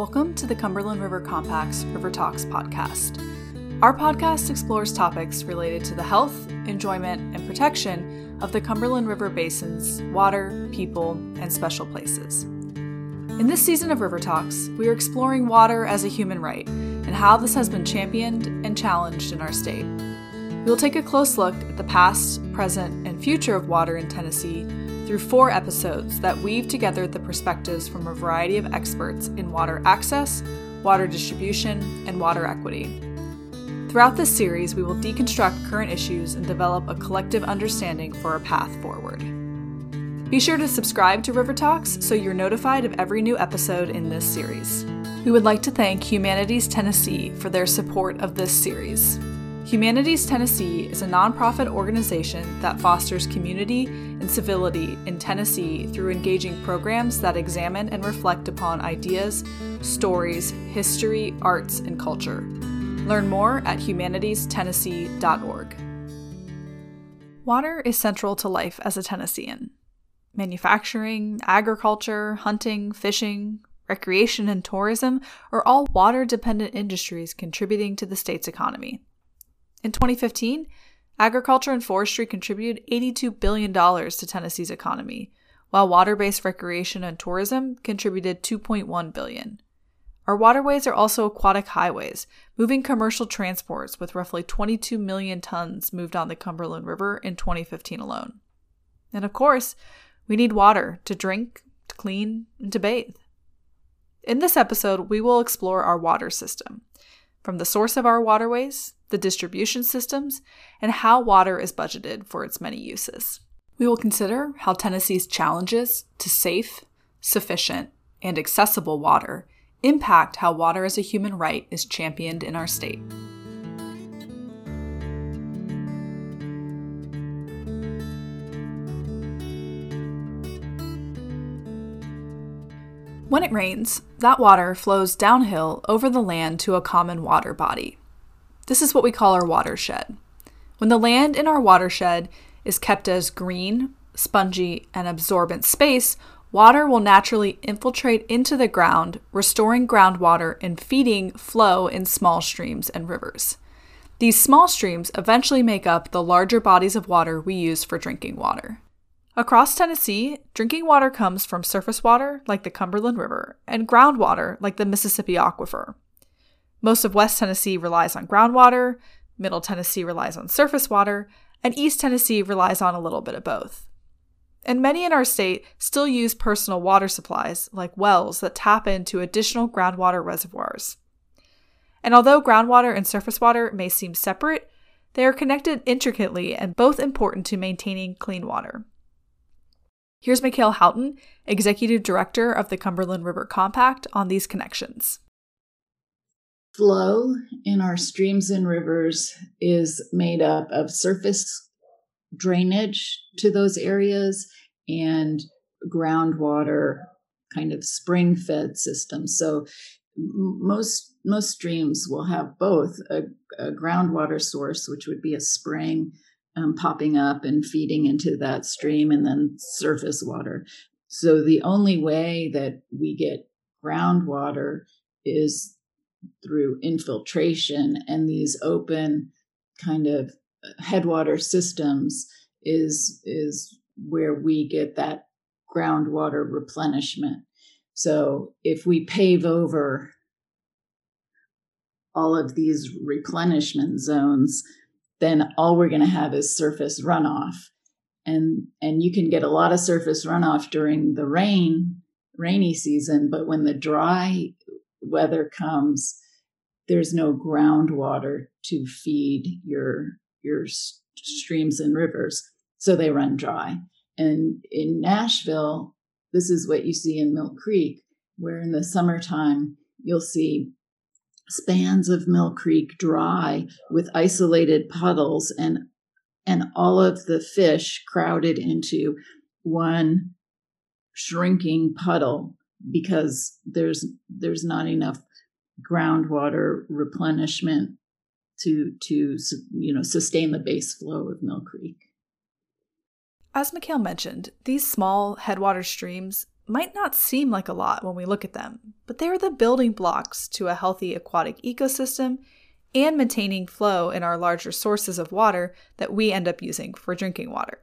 Welcome to the Cumberland River Compact's River Talks podcast. Our podcast explores topics related to the health, enjoyment, and protection of the Cumberland River Basin's water, people, and special places. In this season of River Talks, we are exploring water as a human right and how this has been championed and challenged in our state. We will take a close look at the past, present, and future of water in Tennessee through four episodes that weave together the perspectives from a variety of experts in water access, water distribution, and water equity. Throughout this series, we will deconstruct current issues and develop a collective understanding for a path forward. Be sure to subscribe to River Talks so you're notified of every new episode in this series. We would like to thank Humanities Tennessee for their support of this series. Humanities Tennessee is a nonprofit organization that fosters community and civility in Tennessee through engaging programs that examine and reflect upon ideas, stories, history, arts, and culture. Learn more at humanitiestennessee.org. Water is central to life as a Tennessean. Manufacturing, agriculture, hunting, fishing, recreation, and tourism are all water dependent industries contributing to the state's economy. In 2015, agriculture and forestry contributed $82 billion to Tennessee's economy, while water-based recreation and tourism contributed 2.1 billion. Our waterways are also aquatic highways, moving commercial transports with roughly 22 million tons moved on the Cumberland River in 2015 alone. And of course, we need water to drink, to clean, and to bathe. In this episode, we will explore our water system, from the source of our waterways the distribution systems, and how water is budgeted for its many uses. We will consider how Tennessee's challenges to safe, sufficient, and accessible water impact how water as a human right is championed in our state. When it rains, that water flows downhill over the land to a common water body, this is what we call our watershed. When the land in our watershed is kept as green, spongy, and absorbent space, water will naturally infiltrate into the ground, restoring groundwater and feeding flow in small streams and rivers. These small streams eventually make up the larger bodies of water we use for drinking water. Across Tennessee, drinking water comes from surface water, like the Cumberland River, and groundwater, like the Mississippi Aquifer. Most of West Tennessee relies on groundwater, Middle Tennessee relies on surface water, and East Tennessee relies on a little bit of both. And many in our state still use personal water supplies, like wells, that tap into additional groundwater reservoirs. And although groundwater and surface water may seem separate, they are connected intricately and both important to maintaining clean water. Here's Mekayle Houghton, Executive Director of the Cumberland River Compact, on these connections flow in our streams and rivers is made up of surface drainage to those areas and groundwater kind of spring fed systems so most most streams will have both a, a groundwater source which would be a spring um, popping up and feeding into that stream and then surface water. So the only way that we get groundwater is through infiltration and these open kind of uh, headwater systems is is where we get that groundwater replenishment. So if we pave over all of these replenishment zones, then all we're going to have is surface runoff. And and you can get a lot of surface runoff during the rain rainy season, but when the dry weather comes, there's no groundwater to feed your your streams and rivers, so they run dry. And in Nashville, this is what you see in Mill Creek, where in the summertime you'll see spans of Mill Creek dry with isolated puddles and and all of the fish crowded into one shrinking puddle because there's there's not enough groundwater replenishment to to you know sustain the base flow of Mill Creek. As Mekayle mentioned, these small headwater streams might not seem like a lot when we look at them, but they are the building blocks to a healthy aquatic ecosystem and maintaining flow in our larger sources of water that we end up using for drinking water.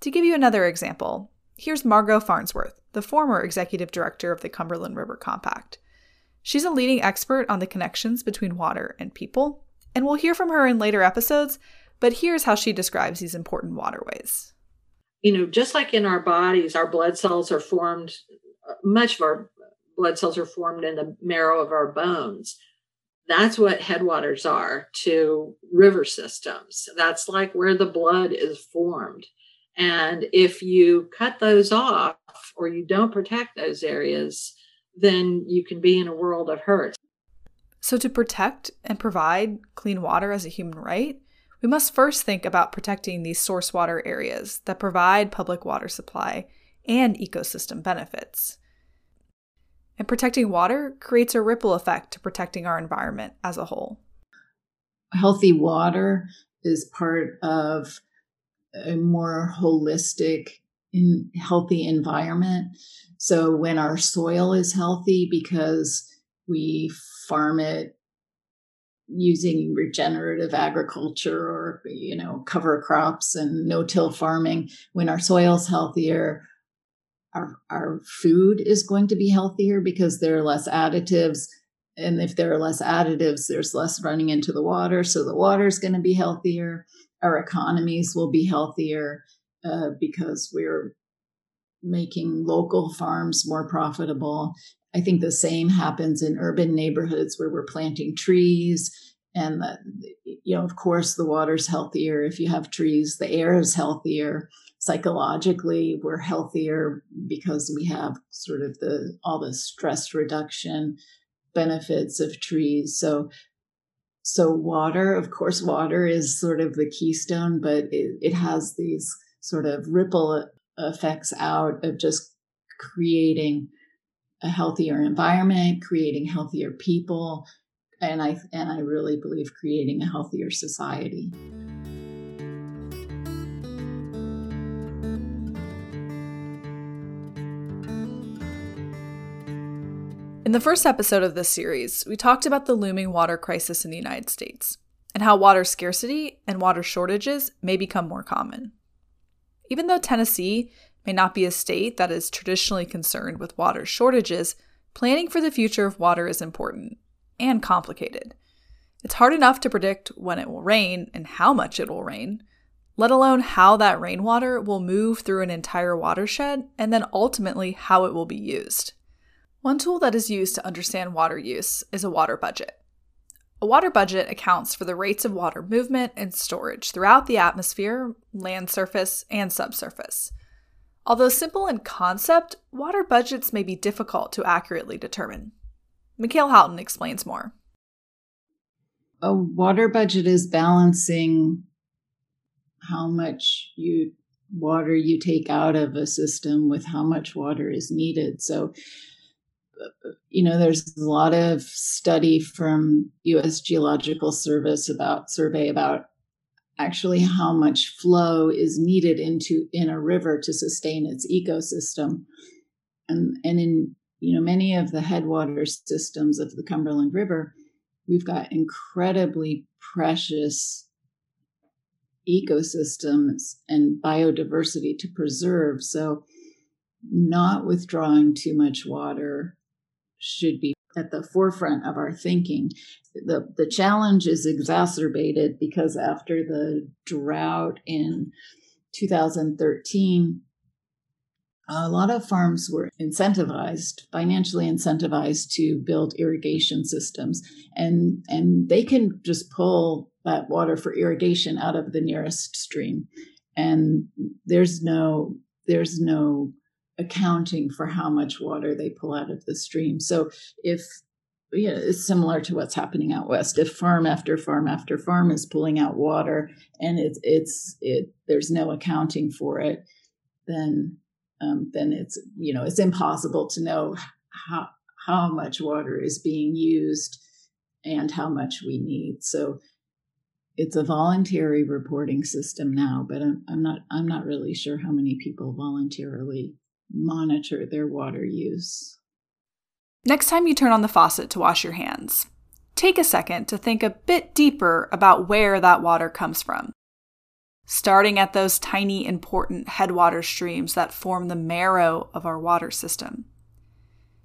To give you another example, here's Margo Farnsworth, the former executive director of the Cumberland River Compact. She's a leading expert on the connections between water and people, and we'll hear from her in later episodes, but here's how she describes these important waterways. You know, just like in our bodies, our blood cells are formed, uh, much of our blood cells are formed in the marrow of our bones that's what headwaters are to river systems. That's like where the blood is formed. And if you cut those off or you don't protect those areas, then you can be in a world of hurt. So, to protect and provide clean water as a human right, we must first think about protecting these source water areas that provide public water supply and ecosystem benefits. And protecting water creates a ripple effect to protecting our environment as a whole. Healthy water is part of a more holistic in healthy environment. So when our soil is healthy because we farm it using regenerative agriculture or you know cover crops and no-till farming when our soil's healthier our, our food is going to be healthier because there are less additives. And if there are less additives, there's less running into the water. So the water is going to be healthier. Our economies will be healthier uh, because we're making local farms more profitable. I think the same happens in urban neighborhoods where we're planting trees. And, the, you know, of course, the water's healthier if you have trees, the air is healthier psychologically we're healthier because we have sort of the all the stress reduction benefits of trees so so water of course water is sort of the keystone but it, it has these sort of ripple effects out of just creating a healthier environment creating healthier people and i and i really believe creating a healthier society the first episode of this series, we talked about the looming water crisis in the United States and how water scarcity and water shortages may become more common. Even though Tennessee may not be a state that is traditionally concerned with water shortages, planning for the future of water is important and complicated. It's hard enough to predict when it will rain and how much it will rain, let alone how that rainwater will move through an entire watershed and then ultimately how it will be used. One tool that is used to understand water use is a water budget. A water budget accounts for the rates of water movement and storage throughout the atmosphere, land surface, and subsurface. Although simple in concept, water budgets may be difficult to accurately determine. Mekayle Houghton explains more. A water budget is balancing how much you water you take out of a system with how much water is needed. So you know, there's a lot of study from U.S. Geological Service about survey about actually how much flow is needed into in a river to sustain its ecosystem, and and in you know many of the headwater systems of the Cumberland River, we've got incredibly precious ecosystems and biodiversity to preserve. So, not withdrawing too much water should be at the forefront of our thinking. The, the challenge is exacerbated because after the drought in 2013, a lot of farms were incentivized, financially incentivized to build irrigation systems. And, and they can just pull that water for irrigation out of the nearest stream. And there's no, there's no accounting for how much water they pull out of the stream. So if yeah, it's similar to what's happening out west. If farm after farm after farm is pulling out water and it's it's it there's no accounting for it, then um, then it's you know it's impossible to know how how much water is being used and how much we need. So it's a voluntary reporting system now, but I'm, I'm not I'm not really sure how many people voluntarily monitor their water use. Next time you turn on the faucet to wash your hands, take a second to think a bit deeper about where that water comes from. Starting at those tiny, important headwater streams that form the marrow of our water system.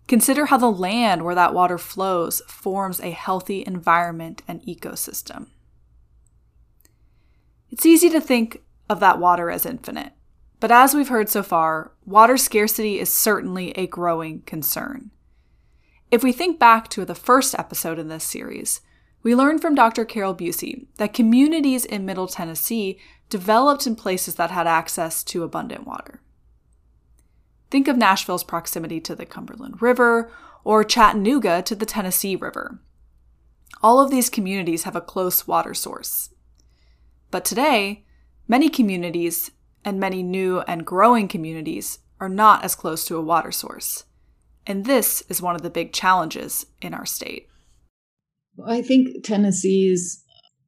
Consider how the land where that water flows forms a healthy environment and ecosystem. It's easy to think of that water as infinite, but as we've heard so far, water scarcity is certainly a growing concern. If we think back to the first episode in this series, we learned from Dr. Carol Busey that communities in Middle Tennessee developed in places that had access to abundant water. Think of Nashville's proximity to the Cumberland River or Chattanooga to the Tennessee River. All of these communities have a close water source. But today, many communities and many new and growing communities are not as close to a water source. And this is one of the big challenges in our state. I think Tennessee's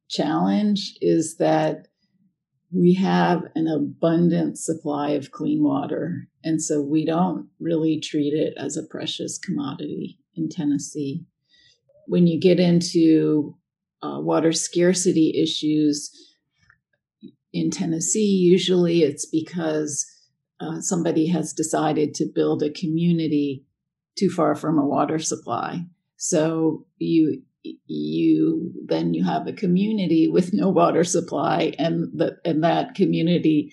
challenge is that we have an abundant supply of clean water. And so we don't really treat it as a precious commodity in Tennessee. When you get into uh, water scarcity issues in Tennessee, usually it's because uh, somebody has decided to build a community too far from a water supply. So you you then you have a community with no water supply and that and that community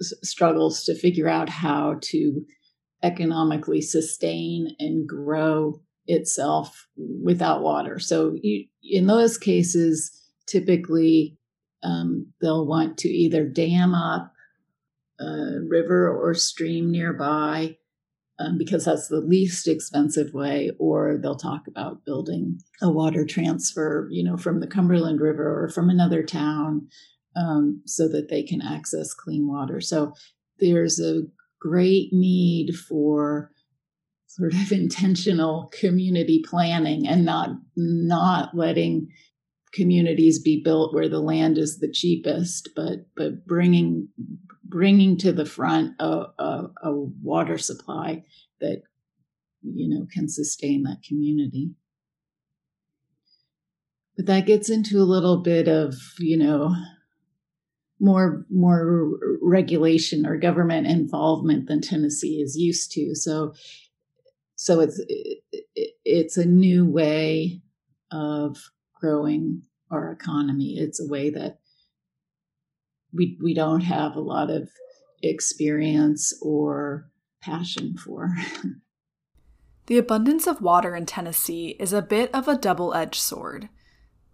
s- struggles to figure out how to economically sustain and grow itself without water so you, in those cases typically um, they'll want to either dam up a river or stream nearby um, because that's the least expensive way, or they'll talk about building a water transfer, you know, from the Cumberland River or from another town um, so that they can access clean water. So there's a great need for sort of intentional community planning and not not letting communities be built where the land is the cheapest but but bringing bringing to the front a, a, a water supply that you know can sustain that community. But that gets into a little bit of you know more more regulation or government involvement than Tennessee is used to. So so it's it's a new way of growing our economy it's a way that we we don't have a lot of experience or passion for. the abundance of water in Tennessee is a bit of a double-edged sword.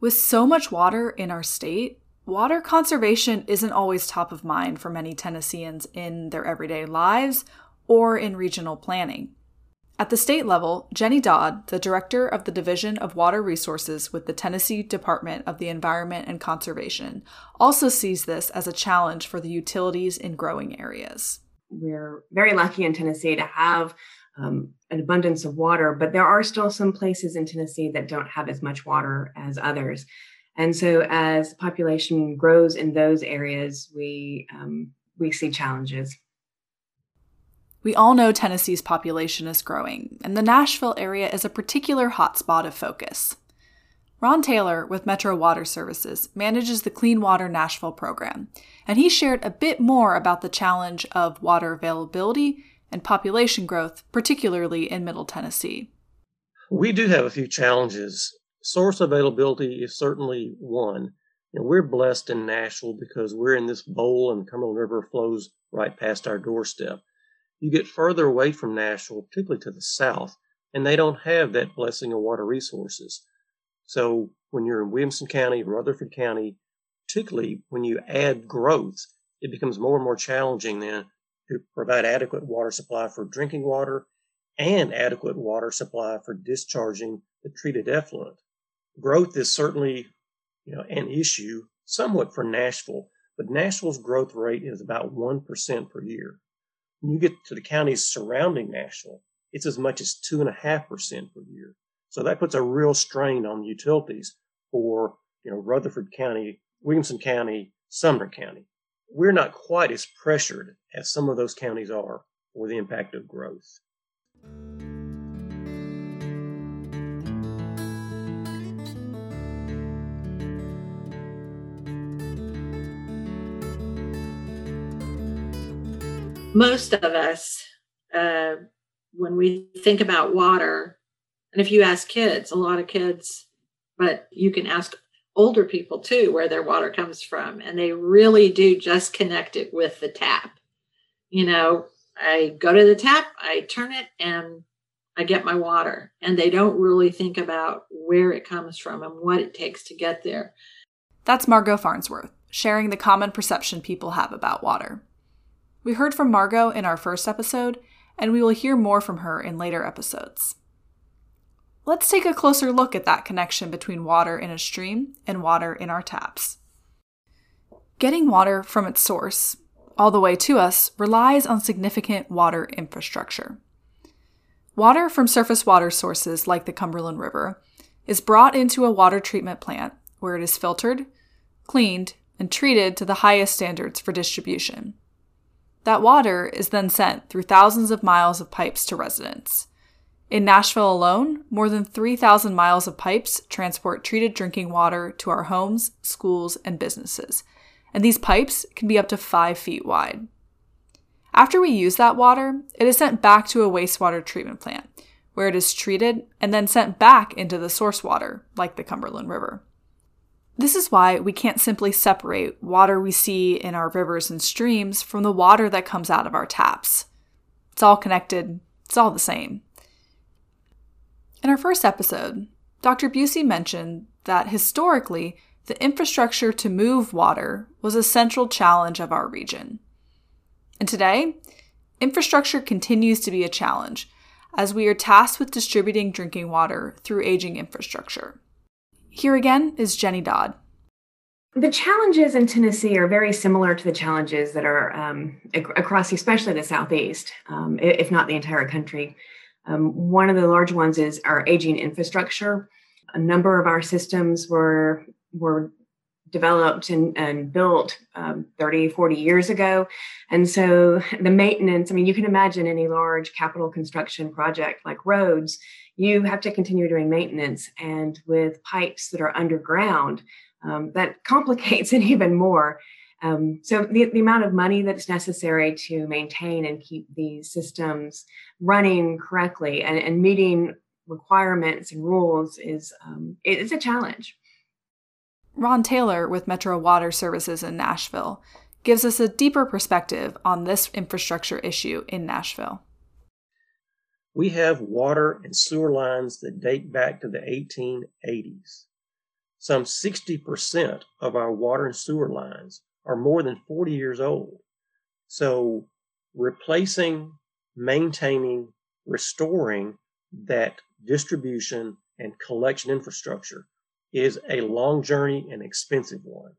With so much water in our state, water conservation isn't always top of mind for many Tennesseans in their everyday lives or in regional planning. At the state level, Jenny Dodd, the director of the Division of Water Resources with the Tennessee Department of the Environment and Conservation, also sees this as a challenge for the utilities in growing areas. We're very lucky in Tennessee to have um, an abundance of water, but there are still some places in Tennessee that don't have as much water as others. And so, as population grows in those areas, we um, we see challenges. We all know Tennessee's population is growing, and the Nashville area is a particular hotspot of focus. Ron Taylor with Metro Water Services manages the Clean Water Nashville program, and he shared a bit more about the challenge of water availability and population growth, particularly in Middle Tennessee. We do have a few challenges. Source availability is certainly one. And we're blessed in Nashville because we're in this bowl and Cumberland River flows right past our doorstep you get further away from Nashville, particularly to the south, and they don't have that blessing of water resources. So when you're in Williamson County, Rutherford County, particularly when you add growth, it becomes more and more challenging then to provide adequate water supply for drinking water and adequate water supply for discharging the treated effluent. Growth is certainly, you know, an issue somewhat for Nashville, but Nashville's growth rate is about 1% per year. When you get to the counties surrounding Nashville, it's as much as 2.5% per year. So that puts a real strain on utilities for, you know, Rutherford County, Williamson County, Sumner County. We're not quite as pressured as some of those counties are. or the impact of growth. Most of us, uh, when we think about water, and if you ask kids, a lot of kids, but you can ask older people too where their water comes from, and they really do just connect it with the tap. You know, I go to the tap, I turn it, and I get my water. And they don't really think about where it comes from and what it takes to get there. That's Margo Farnsworth, sharing the common perception people have about water. We heard from Margo in our first episode, and we will hear more from her in later episodes. Let's take a closer look at that connection between water in a stream and water in our taps. Getting water from its source, all the way to us, relies on significant water infrastructure. Water from surface water sources like the Cumberland River is brought into a water treatment plant where it is filtered, cleaned, and treated to the highest standards for distribution. That water is then sent through thousands of miles of pipes to residents. In Nashville alone, more than 3,000 miles of pipes transport treated drinking water to our homes, schools, and businesses, and these pipes can be up to 5 feet wide. After we use that water, it is sent back to a wastewater treatment plant, where it is treated and then sent back into the source water, like the Cumberland River. This is why we can't simply separate water we see in our rivers and streams from the water that comes out of our taps. It's all connected, it's all the same. In our first episode, Dr. Busey mentioned that historically, the infrastructure to move water was a central challenge of our region. And today, infrastructure continues to be a challenge as we are tasked with distributing drinking water through aging infrastructure. Here again is Jenny Dodd. The challenges in Tennessee are very similar to the challenges that are um, ac- across, especially the Southeast, um, if not the entire country. Um, one of the large ones is our aging infrastructure. A number of our systems were were developed and, and built um, 30, 40 years ago. And so the maintenance, I mean, you can imagine any large capital construction project like roads, you have to continue doing maintenance. And with pipes that are underground, um, that complicates it even more. Um, so the, the amount of money that's necessary to maintain and keep these systems running correctly and, and meeting requirements and rules is um, it is a challenge. Ron Taylor with Metro Water Services in Nashville gives us a deeper perspective on this infrastructure issue in Nashville. We have water and sewer lines that date back to the 1880s. Some 60% of our water and sewer lines are more than 40 years old. So replacing, maintaining, restoring that distribution and collection infrastructure is a long journey and expensive one.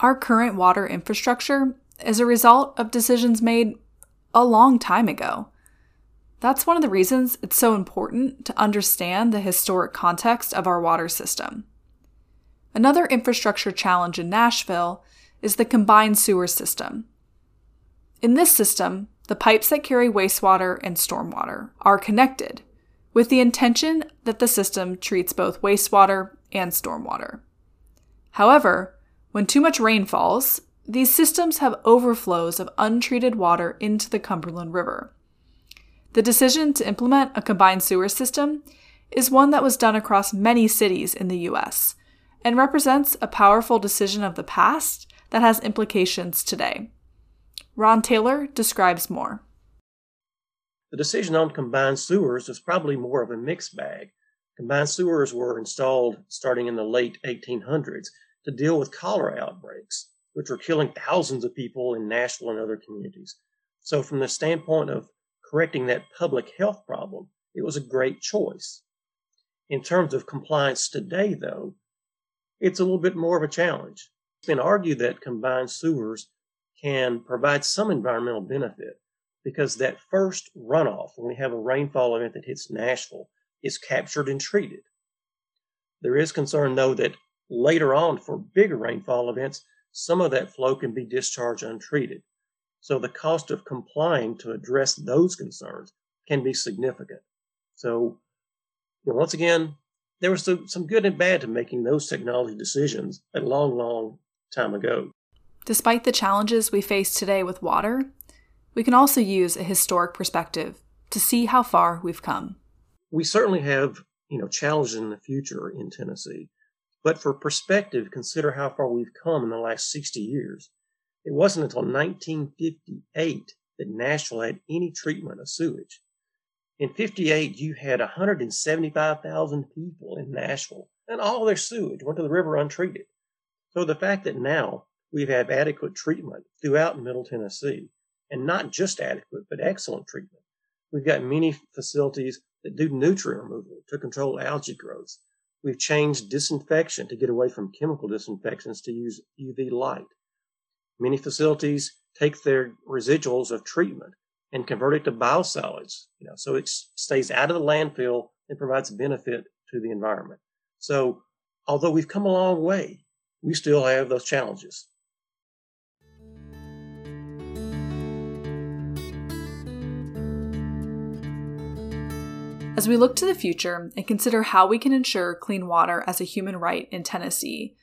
Our current water infrastructure is a result of decisions made a long time ago. That's one of the reasons it's so important to understand the historic context of our water system. Another infrastructure challenge in Nashville is the combined sewer system. In this system, the pipes that carry wastewater and stormwater are connected with the intention that the system treats both wastewater and stormwater. However, when too much rain falls, these systems have overflows of untreated water into the Cumberland River. The decision to implement a combined sewer system is one that was done across many cities in the US and represents a powerful decision of the past that has implications today. Ron Taylor describes more. The decision on combined sewers was probably more of a mixed bag. Combined sewers were installed starting in the late 1800s to deal with cholera outbreaks, which were killing thousands of people in Nashville and other communities. So, from the standpoint of correcting that public health problem, it was a great choice. In terms of compliance today, though, it's a little bit more of a challenge. It's been argued that combined sewers can provide some environmental benefit because that first runoff, when we have a rainfall event that hits Nashville, is captured and treated. There is concern, though, that later on for bigger rainfall events, some of that flow can be discharged untreated. So the cost of complying to address those concerns can be significant. So, you know, once again, there was some, some good and bad to making those technology decisions a long, long time ago. Despite the challenges we face today with water, we can also use a historic perspective to see how far we've come. We certainly have, you know, challenges in the future in Tennessee. But for perspective, consider how far we've come in the last 60 years. It wasn't until 1958 that Nashville had any treatment of sewage. In 58, you had 175,000 people in Nashville, and all their sewage went to the river untreated. So the fact that now we have adequate treatment throughout Middle Tennessee, and not just adequate, but excellent treatment. We've got many facilities that do nutrient removal to control algae growth. We've changed disinfection to get away from chemical disinfectants to use UV light. Many facilities take their residuals of treatment and convert it to biosolids, you know, so it stays out of the landfill and provides benefit to the environment. So although we've come a long way, we still have those challenges. As we look to the future and consider how we can ensure clean water as a human right in Tennessee,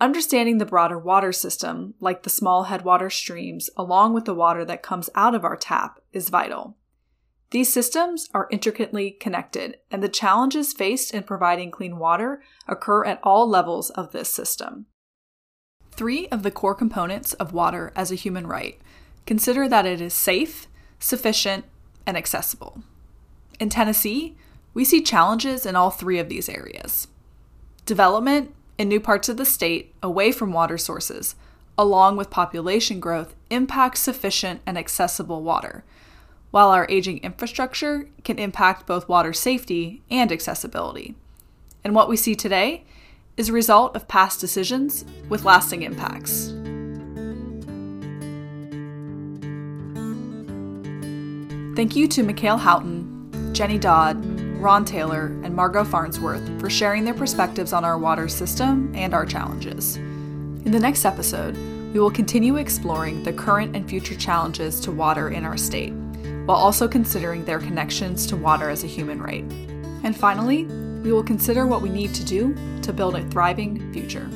understanding the broader water system, like the small headwater streams, along with the water that comes out of our tap, is vital. These systems are intricately connected, and the challenges faced in providing clean water occur at all levels of this system. Three of the core components of water as a human right consider that it is safe, sufficient, and accessible. In Tennessee, we see challenges in all three of these areas. Development in new parts of the state away from water sources, along with population growth, impacts sufficient and accessible water, while our aging infrastructure can impact both water safety and accessibility. And what we see today is a result of past decisions with lasting impacts. Thank you to Mekayle Houghton Jenny Dodd, Ron Taylor, and Margo Farnsworth for sharing their perspectives on our water system and our challenges. In the next episode, we will continue exploring the current and future challenges to water in our state, while also considering their connections to water as a human right. And finally, we will consider what we need to do to build a thriving future.